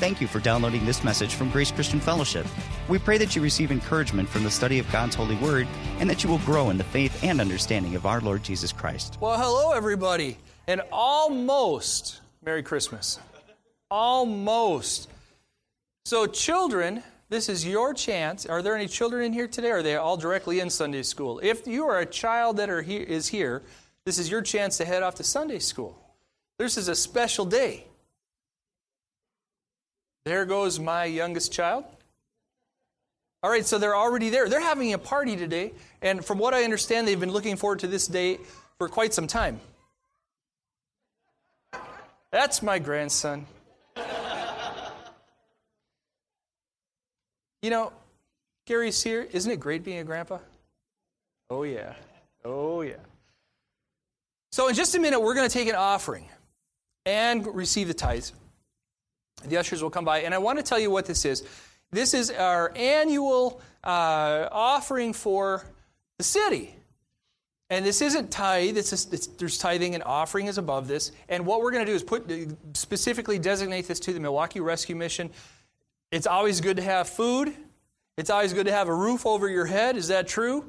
Thank you for downloading this message from Grace Christian Fellowship. We pray that you receive encouragement from the study of God's holy word and that you will grow in the faith and understanding of our Lord Jesus Christ. Well, hello, everybody, and almost Merry Christmas. Almost. So, children, this is your chance. Are there any children in here today? Are they all directly in Sunday school? If you are a child that are here, this is your chance to head off to Sunday school. This is a special day. There goes my youngest child. All right, so they're already there. They're having a party today, and from what I understand, they've been looking forward to this day for quite some time. That's my grandson. you know, Gary's here. Isn't it great being a grandpa? Oh, yeah. Oh, yeah. So, in just a minute, we're going to take an offering and receive the tithes. The ushers will come by, and I want to tell you what this is. This is our annual uh, offering for the city. And this isn't tithe, it's, just, it's there's tithing and offering is above this. And what we're going to do is put specifically designate this to the Milwaukee Rescue Mission. It's always good to have food. It's always good to have a roof over your head. Is that true?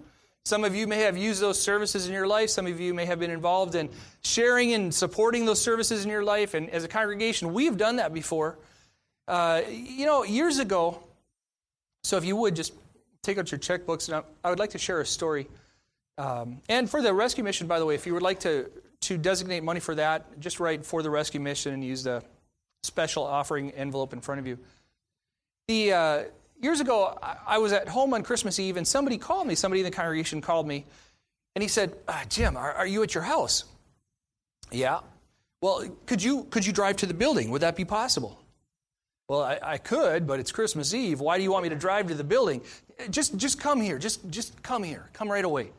Some of you may have used those services in your life. Some of you may have been involved in sharing and supporting those services in your life. And as a congregation, we've done that before. Uh, you know, years ago, so if you would just take out your checkbooks, and I, I would like to share a story. Um, and for the rescue mission, by the way, if you would like to, to designate money for that, just write for the rescue mission and use the special offering envelope in front of you. The, uh, years ago, I, I was at home on Christmas Eve, and somebody called me, somebody in the congregation called me, and he said, uh, Jim, are, are you at your house? Yeah. Well, could you, could you drive to the building? Would that be possible? Well, I, I, could, but it's Christmas Eve. Why do you want me to drive to the building? Just, just come here. Just, just come here. Come right away.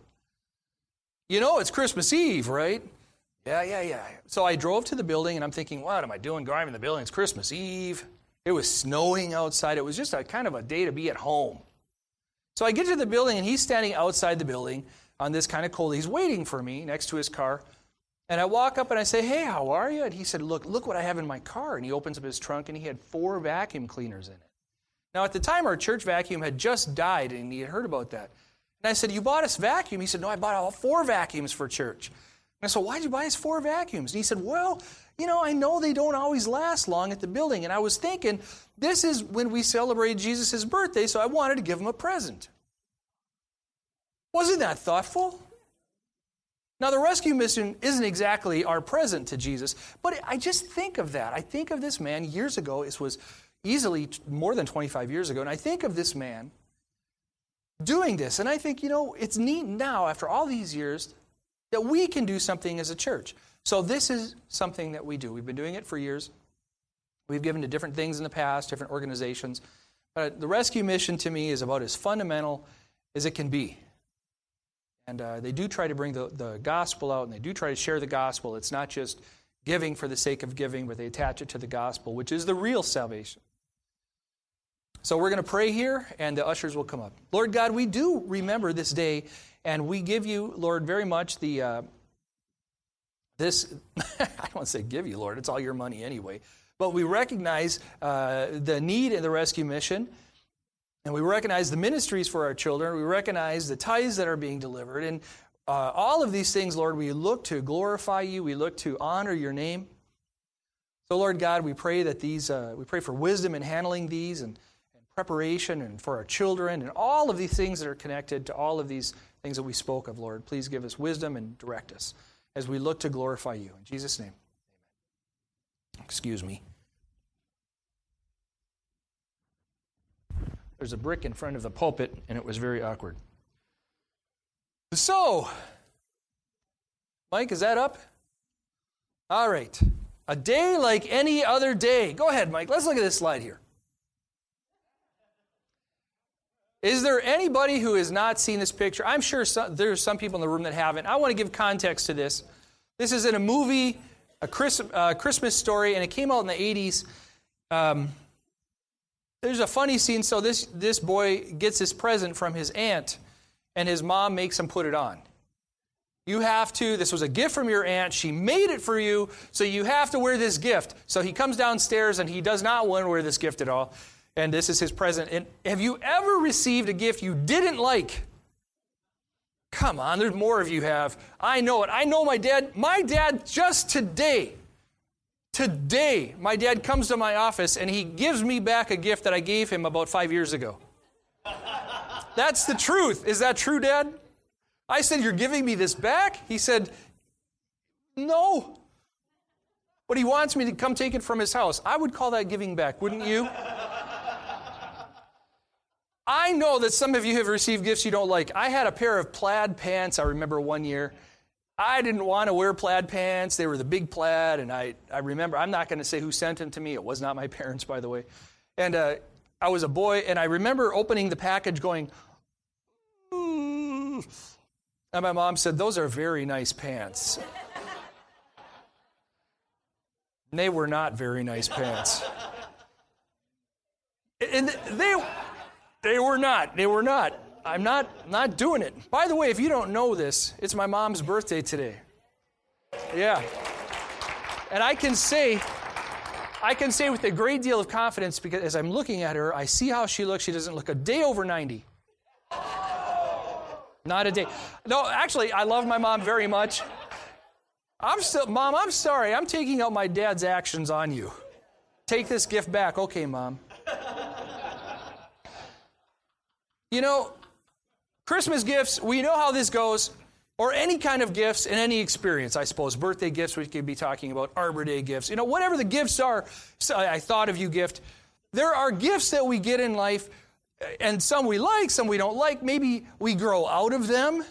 You know, it's Christmas Eve, right? Yeah, yeah, yeah. So I drove to the building and I'm thinking, what am I doing driving the building? It's Christmas Eve. It was snowing outside. It was just a kind of a day to be at home. So I get to the building and he's standing outside the building on this kind of cold. He's waiting for me next to his car. And I walk up and I say, Hey, how are you? And he said, Look, look what I have in my car. And he opens up his trunk and he had four vacuum cleaners in it. Now, at the time, our church vacuum had just died and he had heard about that. And I said, You bought us vacuum? He said, No, I bought all four vacuums for church. And I said, Why'd you buy us four vacuums? And he said, Well, you know, I know they don't always last long at the building. And I was thinking, this is when we celebrate Jesus' birthday, so I wanted to give him a present. Wasn't that thoughtful? Now, the rescue mission isn't exactly our present to Jesus, but I just think of that. I think of this man years ago. This was easily more than 25 years ago. And I think of this man doing this. And I think, you know, it's neat now, after all these years, that we can do something as a church. So this is something that we do. We've been doing it for years. We've given to different things in the past, different organizations. But the rescue mission to me is about as fundamental as it can be. And uh, they do try to bring the, the gospel out and they do try to share the gospel. It's not just giving for the sake of giving, but they attach it to the gospel, which is the real salvation. So we're going to pray here, and the ushers will come up. Lord God, we do remember this day, and we give you, Lord, very much the uh, this. I don't want to say give you, Lord. It's all your money anyway. But we recognize uh, the need in the rescue mission, and we recognize the ministries for our children. We recognize the tithes that are being delivered, and uh, all of these things, Lord, we look to glorify you. We look to honor your name. So, Lord God, we pray that these. Uh, we pray for wisdom in handling these and preparation and for our children and all of these things that are connected to all of these things that we spoke of, Lord. Please give us wisdom and direct us as we look to glorify you. In Jesus' name, amen. Excuse me. There's a brick in front of the pulpit, and it was very awkward. So, Mike, is that up? All right. A day like any other day. Go ahead, Mike. Let's look at this slide here. Is there anybody who has not seen this picture? I'm sure some, there's some people in the room that haven't. I want to give context to this. This is in a movie, a uh, Christmas story, and it came out in the 80s. Um, there's a funny scene. So this, this boy gets his present from his aunt, and his mom makes him put it on. You have to, this was a gift from your aunt. She made it for you, so you have to wear this gift. So he comes downstairs and he does not want to wear this gift at all. And this is his present. And have you ever received a gift you didn't like? Come on, there's more of you have. I know it. I know my dad. My dad just today, today, my dad comes to my office and he gives me back a gift that I gave him about five years ago. That's the truth. Is that true, Dad? I said, You're giving me this back? He said, No. But he wants me to come take it from his house. I would call that giving back, wouldn't you? I know that some of you have received gifts you don't like. I had a pair of plaid pants, I remember one year. I didn't want to wear plaid pants. They were the big plaid, and I, I remember, I'm not going to say who sent them to me. It was not my parents, by the way. And uh, I was a boy, and I remember opening the package going, mm. and my mom said, Those are very nice pants. and they were not very nice pants. And they, they were not. They were not. I'm not not doing it. By the way, if you don't know this, it's my mom's birthday today. Yeah. And I can say I can say with a great deal of confidence because as I'm looking at her, I see how she looks. She doesn't look a day over 90. Not a day. No, actually, I love my mom very much. I'm still, Mom, I'm sorry. I'm taking out my dad's actions on you. Take this gift back. Okay, Mom. You know, Christmas gifts, we know how this goes, or any kind of gifts in any experience, I suppose. Birthday gifts, we could be talking about Arbor Day gifts. You know, whatever the gifts are, I thought of you gift. There are gifts that we get in life, and some we like, some we don't like. Maybe we grow out of them.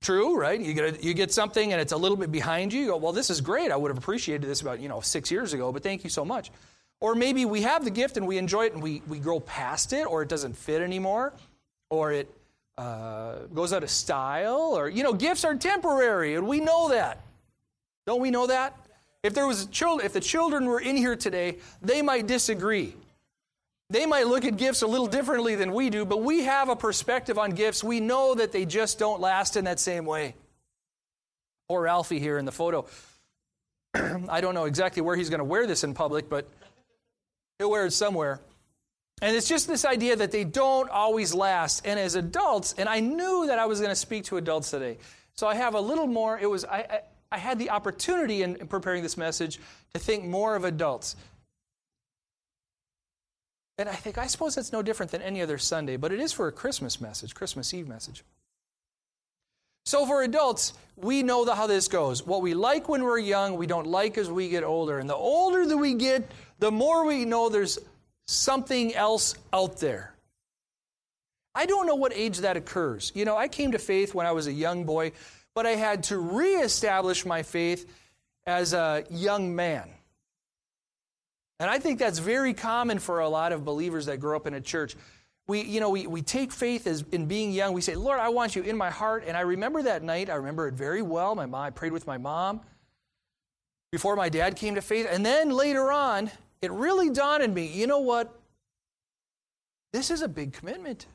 True, right? You get, a, you get something and it's a little bit behind you. You go, well, this is great. I would have appreciated this about, you know, six years ago, but thank you so much. Or maybe we have the gift and we enjoy it and we, we grow past it, or it doesn't fit anymore, or it uh, goes out of style, or, you know, gifts are temporary, and we know that. Don't we know that? If there was a child, if the children were in here today, they might disagree. They might look at gifts a little differently than we do, but we have a perspective on gifts. We know that they just don't last in that same way. Or Ralphie here in the photo. I don't know exactly where he's going to wear this in public, but He'll wear it somewhere. And it's just this idea that they don't always last. And as adults, and I knew that I was going to speak to adults today. So I have a little more, it was, I, I, I had the opportunity in, in preparing this message to think more of adults. And I think, I suppose that's no different than any other Sunday, but it is for a Christmas message, Christmas Eve message. So for adults, we know the, how this goes. What we like when we're young, we don't like as we get older. And the older that we get, the more we know there's something else out there. I don't know what age that occurs. You know, I came to faith when I was a young boy, but I had to reestablish my faith as a young man. And I think that's very common for a lot of believers that grow up in a church. We, you know, we, we take faith as in being young. We say, Lord, I want you in my heart. And I remember that night. I remember it very well. My mom, I prayed with my mom before my dad came to faith. And then later on, it really dawned on me you know what? This is a big commitment.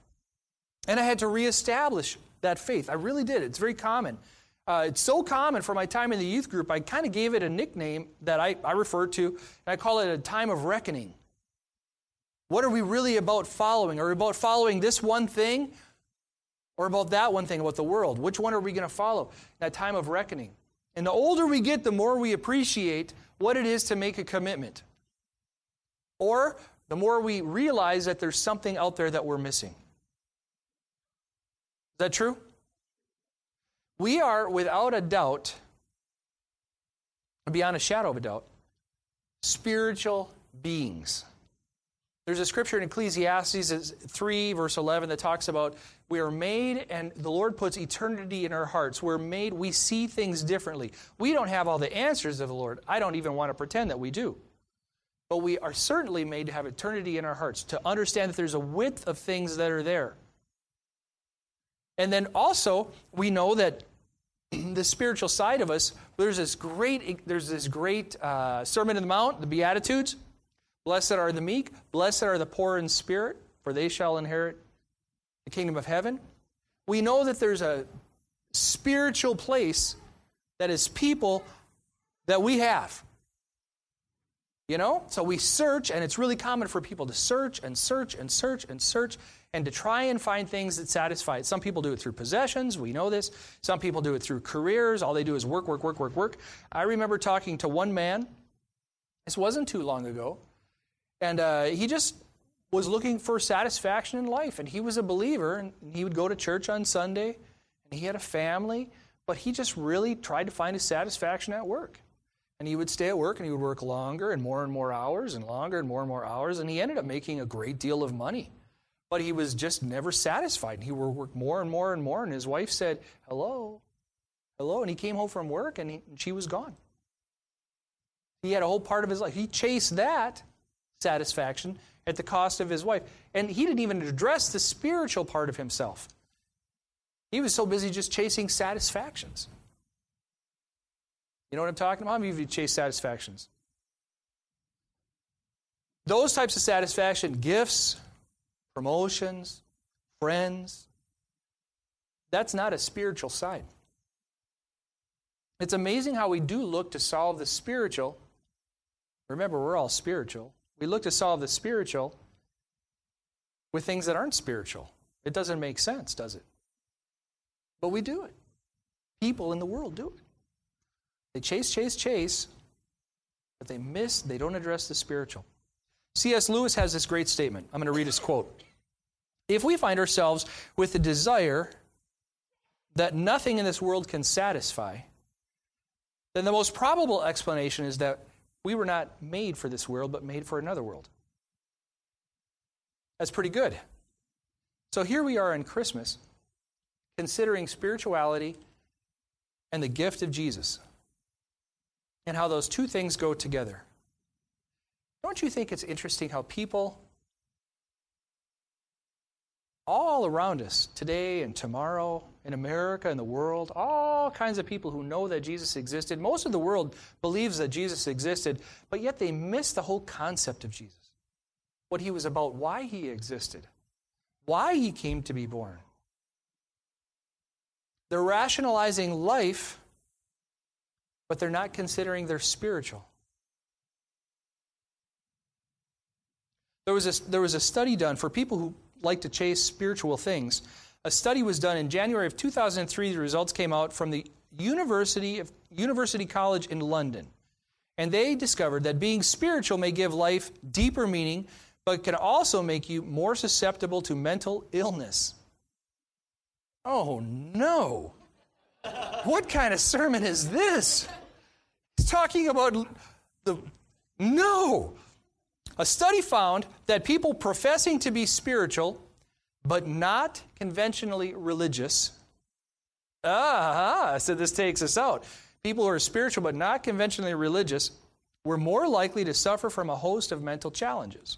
And I had to reestablish that faith. I really did. It's very common. Uh, it's so common for my time in the youth group, I kind of gave it a nickname that I, I refer to, and I call it a time of reckoning. What are we really about following? Are we about following this one thing or about that one thing, about the world? Which one are we going to follow? That time of reckoning. And the older we get, the more we appreciate what it is to make a commitment. Or the more we realize that there's something out there that we're missing. Is that true? We are, without a doubt, beyond a shadow of a doubt, spiritual beings. There's a scripture in Ecclesiastes 3, verse 11, that talks about we are made and the Lord puts eternity in our hearts. We're made, we see things differently. We don't have all the answers of the Lord. I don't even want to pretend that we do but we are certainly made to have eternity in our hearts, to understand that there's a width of things that are there. And then also, we know that the spiritual side of us, there's this great, there's this great uh, Sermon on the Mount, the Beatitudes. Blessed are the meek, blessed are the poor in spirit, for they shall inherit the kingdom of heaven. We know that there's a spiritual place that is people that we have. You know? So we search, and it's really common for people to search and search and search and search and to try and find things that satisfy it. Some people do it through possessions. We know this. Some people do it through careers. All they do is work, work, work, work, work. I remember talking to one man, this wasn't too long ago, and uh, he just was looking for satisfaction in life. And he was a believer, and he would go to church on Sunday, and he had a family, but he just really tried to find his satisfaction at work. And he would stay at work and he would work longer and more and more hours and longer and more and more hours. And he ended up making a great deal of money. But he was just never satisfied. And he would work more and more and more. And his wife said, Hello, hello. And he came home from work and, he, and she was gone. He had a whole part of his life. He chased that satisfaction at the cost of his wife. And he didn't even address the spiritual part of himself. He was so busy just chasing satisfactions. You know what I'm talking about? How you chase satisfactions? Those types of satisfaction, gifts, promotions, friends, that's not a spiritual side. It's amazing how we do look to solve the spiritual. Remember, we're all spiritual. We look to solve the spiritual with things that aren't spiritual. It doesn't make sense, does it? But we do it. People in the world do it. They chase, chase, chase, but they miss, they don't address the spiritual. C.S. Lewis has this great statement. I'm going to read his quote. If we find ourselves with a desire that nothing in this world can satisfy, then the most probable explanation is that we were not made for this world, but made for another world. That's pretty good. So here we are in Christmas, considering spirituality and the gift of Jesus and how those two things go together. Don't you think it's interesting how people all around us today and tomorrow in America and the world, all kinds of people who know that Jesus existed. Most of the world believes that Jesus existed, but yet they miss the whole concept of Jesus. What he was about, why he existed, why he came to be born. They're rationalizing life but they're not considering they're spiritual. There was, a, there was a study done for people who like to chase spiritual things. A study was done in January of 2003. The results came out from the University, of, University College in London. And they discovered that being spiritual may give life deeper meaning, but can also make you more susceptible to mental illness. Oh no! What kind of sermon is this? He's talking about the. No! A study found that people professing to be spiritual, but not conventionally religious. Ah, so this takes us out. People who are spiritual but not conventionally religious were more likely to suffer from a host of mental challenges.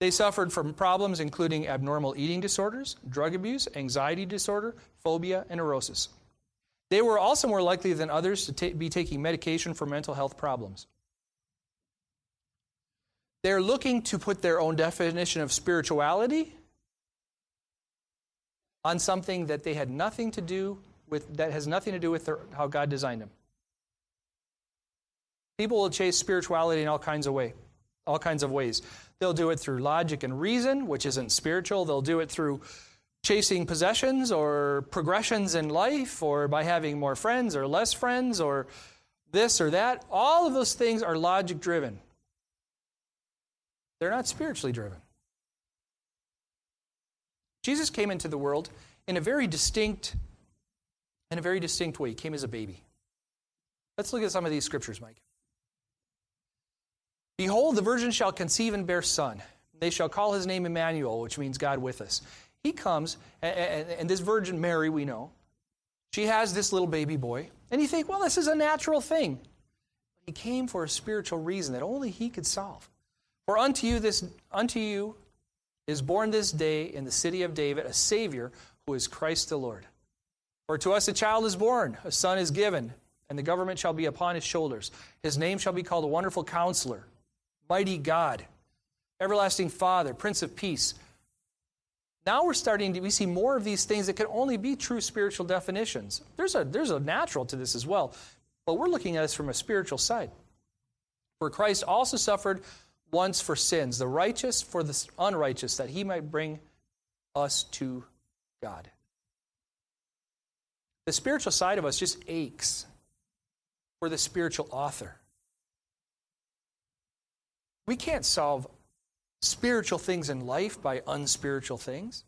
They suffered from problems including abnormal eating disorders, drug abuse, anxiety disorder, phobia, and neurosis. They were also more likely than others to ta- be taking medication for mental health problems. They're looking to put their own definition of spirituality on something that they had nothing to do with, that has nothing to do with their, how God designed them. People will chase spirituality in all kinds of way, all kinds of ways. They'll do it through logic and reason, which isn't spiritual. They'll do it through chasing possessions or progressions in life or by having more friends or less friends or this or that. All of those things are logic driven. They're not spiritually driven. Jesus came into the world in a very distinct in a very distinct way. He came as a baby. Let's look at some of these scriptures, Mike. Behold, the virgin shall conceive and bear son. They shall call his name Emmanuel, which means God with us. He comes, and, this Virgin Mary, we know, she has this little baby boy. And you think, well, this is a natural thing. He came for a spiritual reason that only he could solve. For unto you this unto you is born this day in the city of David a Savior who is Christ the Lord. For to us a child is born, a son is given, and the government shall be upon his shoulders. His name shall be called a wonderful counselor, mighty God, everlasting Father, Prince of Peace. Now we're starting to we see more of these things that can only be true spiritual definitions. There's a there's a natural to this as well, but we're looking at this from a spiritual side. For Christ also suffered once for sins, the righteous for the unrighteous, that he might bring us to God. The spiritual side of us just aches for the spiritual author. We can't solve spiritual things in life by unspiritual things.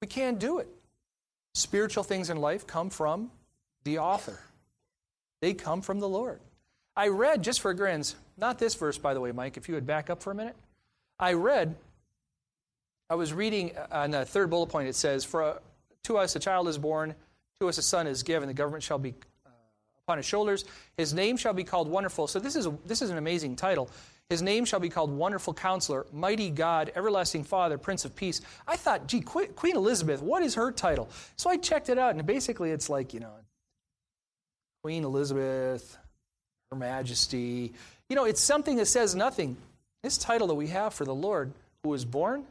We can't do it. Spiritual things in life come from the author, they come from the Lord. I read, just for grins, not this verse, by the way, Mike, if you would back up for a minute. I read, I was reading on the third bullet point, it says, For to us a child is born, to us a son is given, the government shall be uh, upon his shoulders. His name shall be called Wonderful. So this is, a, this is an amazing title. His name shall be called Wonderful Counselor, Mighty God, Everlasting Father, Prince of Peace. I thought, gee, Queen Elizabeth, what is her title? So I checked it out, and basically it's like, you know, Queen Elizabeth, Her Majesty. You know, it's something that says nothing. This title that we have for the Lord who was born,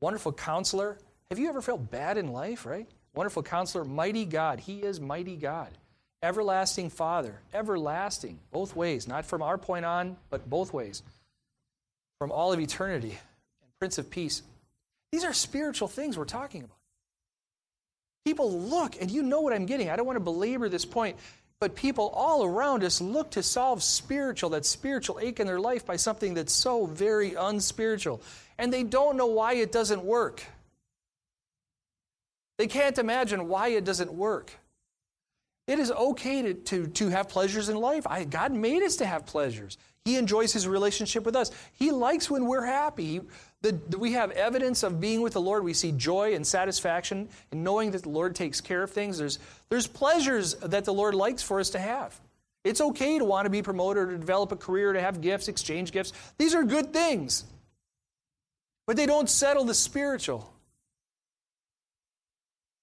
Wonderful Counselor. Have you ever felt bad in life, right? Wonderful Counselor, Mighty God. He is Mighty God. Everlasting Father, everlasting, both ways, not from our point on, but both ways, from all of eternity, and Prince of Peace. These are spiritual things we're talking about. People look, and you know what I'm getting. I don't want to belabor this point, but people all around us look to solve spiritual, that spiritual ache in their life by something that's so very unspiritual. And they don't know why it doesn't work. They can't imagine why it doesn't work. It is okay to, to, to have pleasures in life. I, God made us to have pleasures. He enjoys his relationship with us. He likes when we're happy. The, the, we have evidence of being with the Lord. We see joy and satisfaction in knowing that the Lord takes care of things. There's, there's pleasures that the Lord likes for us to have. It's okay to want to be promoted to develop a career, to have gifts, exchange gifts. These are good things. But they don't settle the spiritual.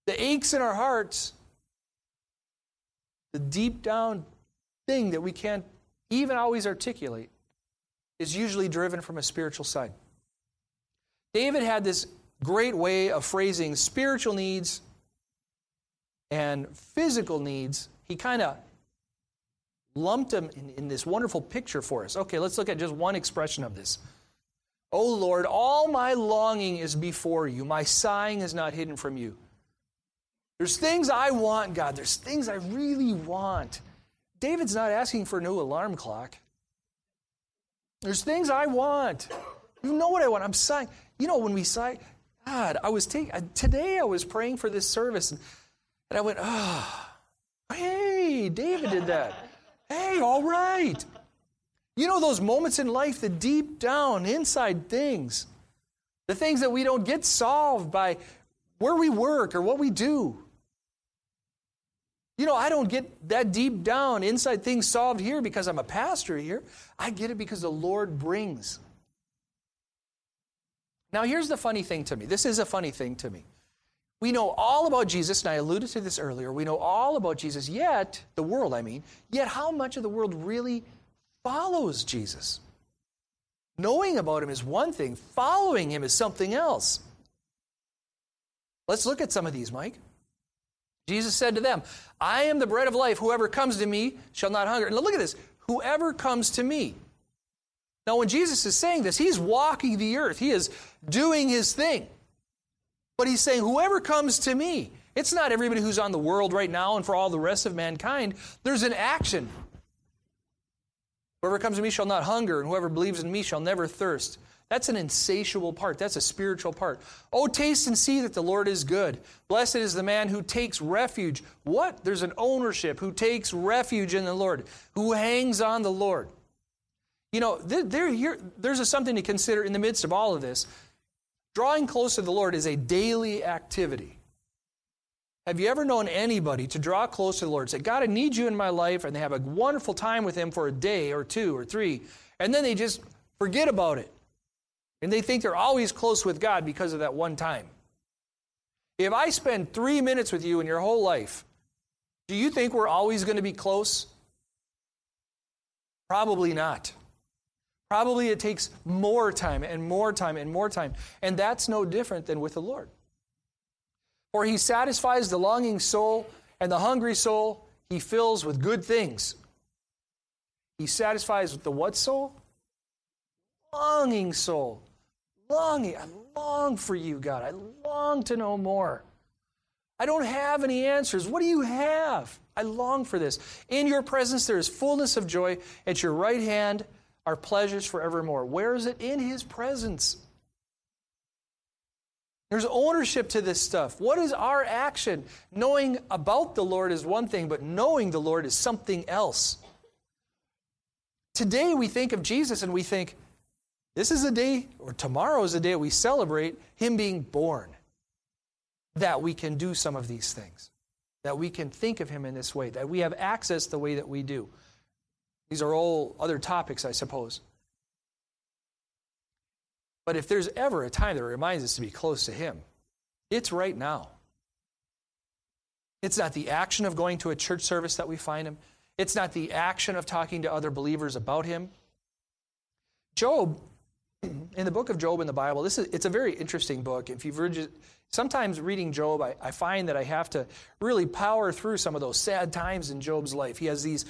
The aches in our hearts the deep down thing that we can't even always articulate is usually driven from a spiritual side. David had this great way of phrasing spiritual needs and physical needs. He kind of lumped them in, in, this wonderful picture for us. Okay, let's look at just one expression of this. Oh Lord, all my longing is before you, my sighing is not hidden from you. There's things I want, God. There's things I really want. David's not asking for a new alarm clock. There's things I want. You know what I want. I'm sighing. You know, when we sigh, God, I was taking, today I was praying for this service and, and I went, oh, hey, David did that. Hey, all right. You know those moments in life, the deep down, inside things, the things that we don't get solved by where we work or what we do. You know, I don't get that deep down inside things solved here because I'm a pastor here. I get it because the Lord brings. Now, here's the funny thing to me. This is a funny thing to me. We know all about Jesus, and I alluded to this earlier. We know all about Jesus, yet, the world, I mean, yet how much of the world really follows Jesus? Knowing about him is one thing, following him is something else. Let's look at some of these, Mike. Jesus said to them, I am the bread of life. Whoever comes to me shall not hunger. And look at this whoever comes to me. Now, when Jesus is saying this, he's walking the earth, he is doing his thing. But he's saying, Whoever comes to me, it's not everybody who's on the world right now and for all the rest of mankind. There's an action. Whoever comes to me shall not hunger, and whoever believes in me shall never thirst. That's an insatiable part. That's a spiritual part. Oh, taste and see that the Lord is good. Blessed is the man who takes refuge. What? There's an ownership who takes refuge in the Lord, who hangs on the Lord. You know, there, here, there's a, something to consider in the midst of all of this. Drawing close to the Lord is a daily activity. Have you ever known anybody to draw close to the Lord, say, God, I need you in my life, and they have a wonderful time with Him for a day or two or three, and then they just forget about it? And they think they're always close with God because of that one time. If I spend three minutes with you in your whole life, do you think we're always going to be close? Probably not. Probably it takes more time and more time and more time. And that's no different than with the Lord. For he satisfies the longing soul, and the hungry soul he fills with good things. He satisfies with the what soul? Longing soul. Longing. I long for you, God. I long to know more. I don't have any answers. What do you have? I long for this. In your presence there is fullness of joy. At your right hand are pleasures forevermore. Where is it? In his presence. There's ownership to this stuff. What is our action? Knowing about the Lord is one thing, but knowing the Lord is something else. Today we think of Jesus and we think, this is a day, or tomorrow is a day we celebrate Him being born. That we can do some of these things, that we can think of Him in this way, that we have access the way that we do. These are all other topics, I suppose. But if there's ever a time that reminds us to be close to Him, it's right now. It's not the action of going to a church service that we find Him, it's not the action of talking to other believers about Him. Job, in the book of Job in the Bible, this is, it's a very interesting book. If you've read, sometimes reading Job, I, I find that I have to really power through some of those sad times in Job's life. He has these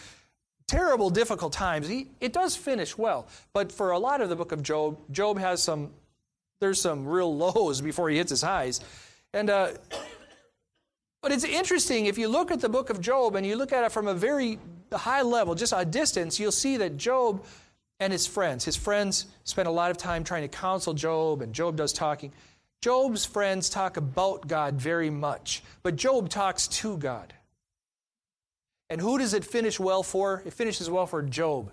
terrible, difficult times. He, it does finish well, but for a lot of the book of Job, Job has some, there's some real lows before he hits his highs. And, uh, but it's interesting, if you look at the book of Job and you look at it from a very high level, just a distance, you'll see that Job and his friends, his friends spend a lot of time trying to counsel Job, and Job does talking. Job's friends talk about God very much, but Job talks to God. And who does it finish well for? It finishes well for Job.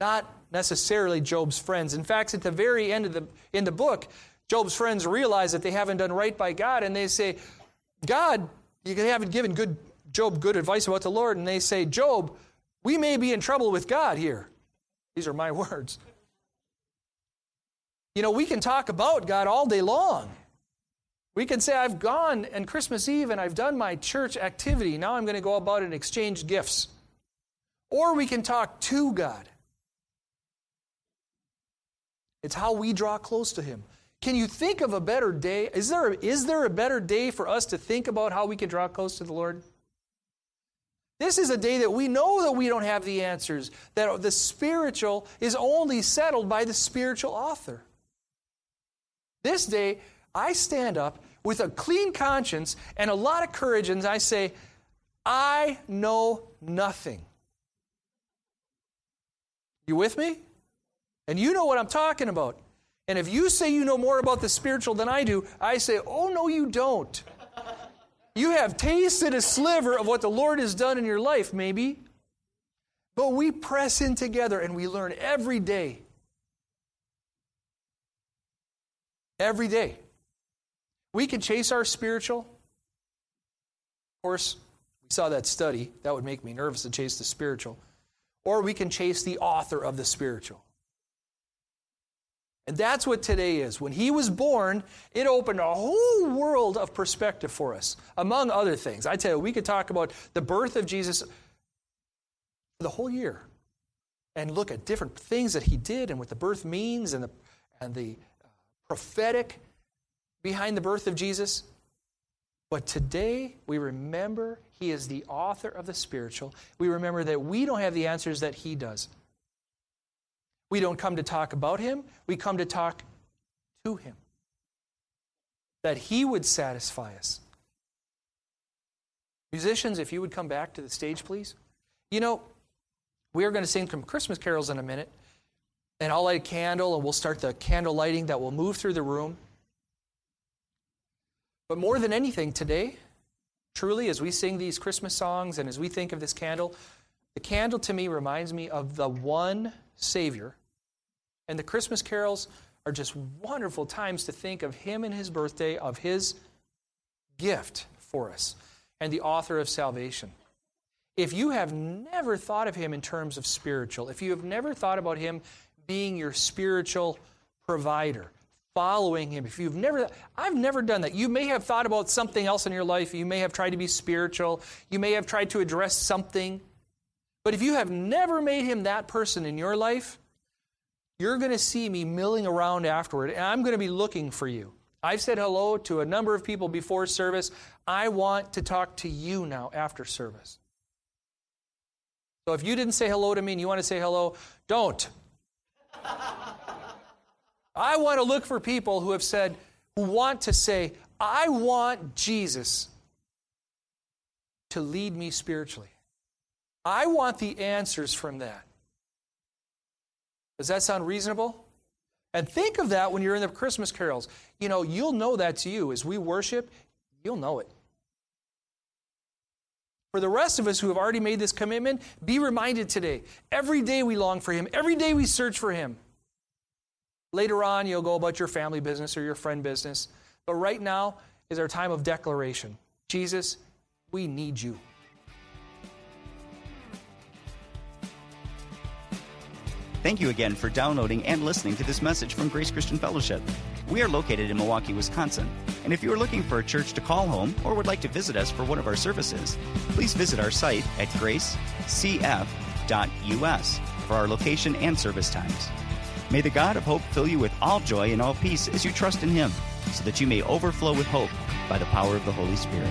Not necessarily Job's friends. In fact, at the very end of the in the book, Job's friends realize that they haven't done right by God, and they say, God, you haven't given good Job good advice about the Lord, and they say, Job, we may be in trouble with God here. These are my words. You know, we can talk about God all day long. We can say, I've gone and Christmas Eve and I've done my church activity. Now I'm going to go about and exchange gifts. Or we can talk to God. It's how we draw close to Him. Can you think of a better day? Is there, is there a better day for us to think about how we can draw close to the Lord? This is a day that we know that we don't have the answers, that the spiritual is only settled by the spiritual author. This day, I stand up with a clean conscience and a lot of courage and I say, I know nothing. You with me? And you know what I'm talking about. And if you say you know more about the spiritual than I do, I say, oh, no, you don't. You have tasted a sliver of what the Lord has done in your life, maybe. But we press in together and we learn every day. Every day. We can chase our spiritual. Of course, we saw that study. That would make me nervous to chase the spiritual. Or we can chase the author of the spiritual. And that's what today is. When he was born, it opened a whole world of perspective for us, among other things. I tell you, we could talk about the birth of Jesus the whole year and look at different things that he did and what the birth means and the, and the uh, prophetic behind the birth of Jesus. But today, we remember He is the author of the spiritual. We remember that we don't have the answers that He does. We don't come to talk about Him, we come to talk to Him. That He would satisfy us. Musicians, if you would come back to the stage, please. You know, we are going to sing some Christmas carols in a minute, and I'll light a candle, and we'll start the candle lighting that will move through the room. But more than anything today, truly, as we sing these Christmas songs and as we think of this candle, the candle to me reminds me of the one Savior. And the Christmas carols are just wonderful times to think of Him and His birthday, of His gift for us, and the author of salvation. If you have never thought of Him in terms of spiritual, if you have never thought about Him being your spiritual provider, following him. If you've never, I've never done that. You may have thought about something else in your life. You may have tried to be spiritual. You may have tried to address something. But if you have never made him that person in your life, you're going to see me milling around afterward, and I'm going to be looking for you. I've said hello to a number of people before service. I want to talk to you now after service. So if you didn't say hello to me and you want to say hello, don't. I want to look for people who have said, who want to say, I want Jesus to lead me spiritually. I want the answers from that. Does that sound reasonable? And think of that when you're in the Christmas carols. You know, you'll know that to you. As we worship, you'll know it. For the rest of us who have already made this commitment, be reminded today. Every day we long for Him, every day we search for Him. Later on, you'll go about your family business or your friend business. But right now is our time of declaration Jesus, we need you. Thank you again for downloading and listening to this message from Grace Christian Fellowship. We are located in Milwaukee, Wisconsin. And if you are looking for a church to call home or would like to visit us for one of our services, please visit our site at gracecf.us for our location and service times. May the God of hope fill you with all joy and all peace as you trust in him, so that you may overflow with hope by the power of the Holy Spirit.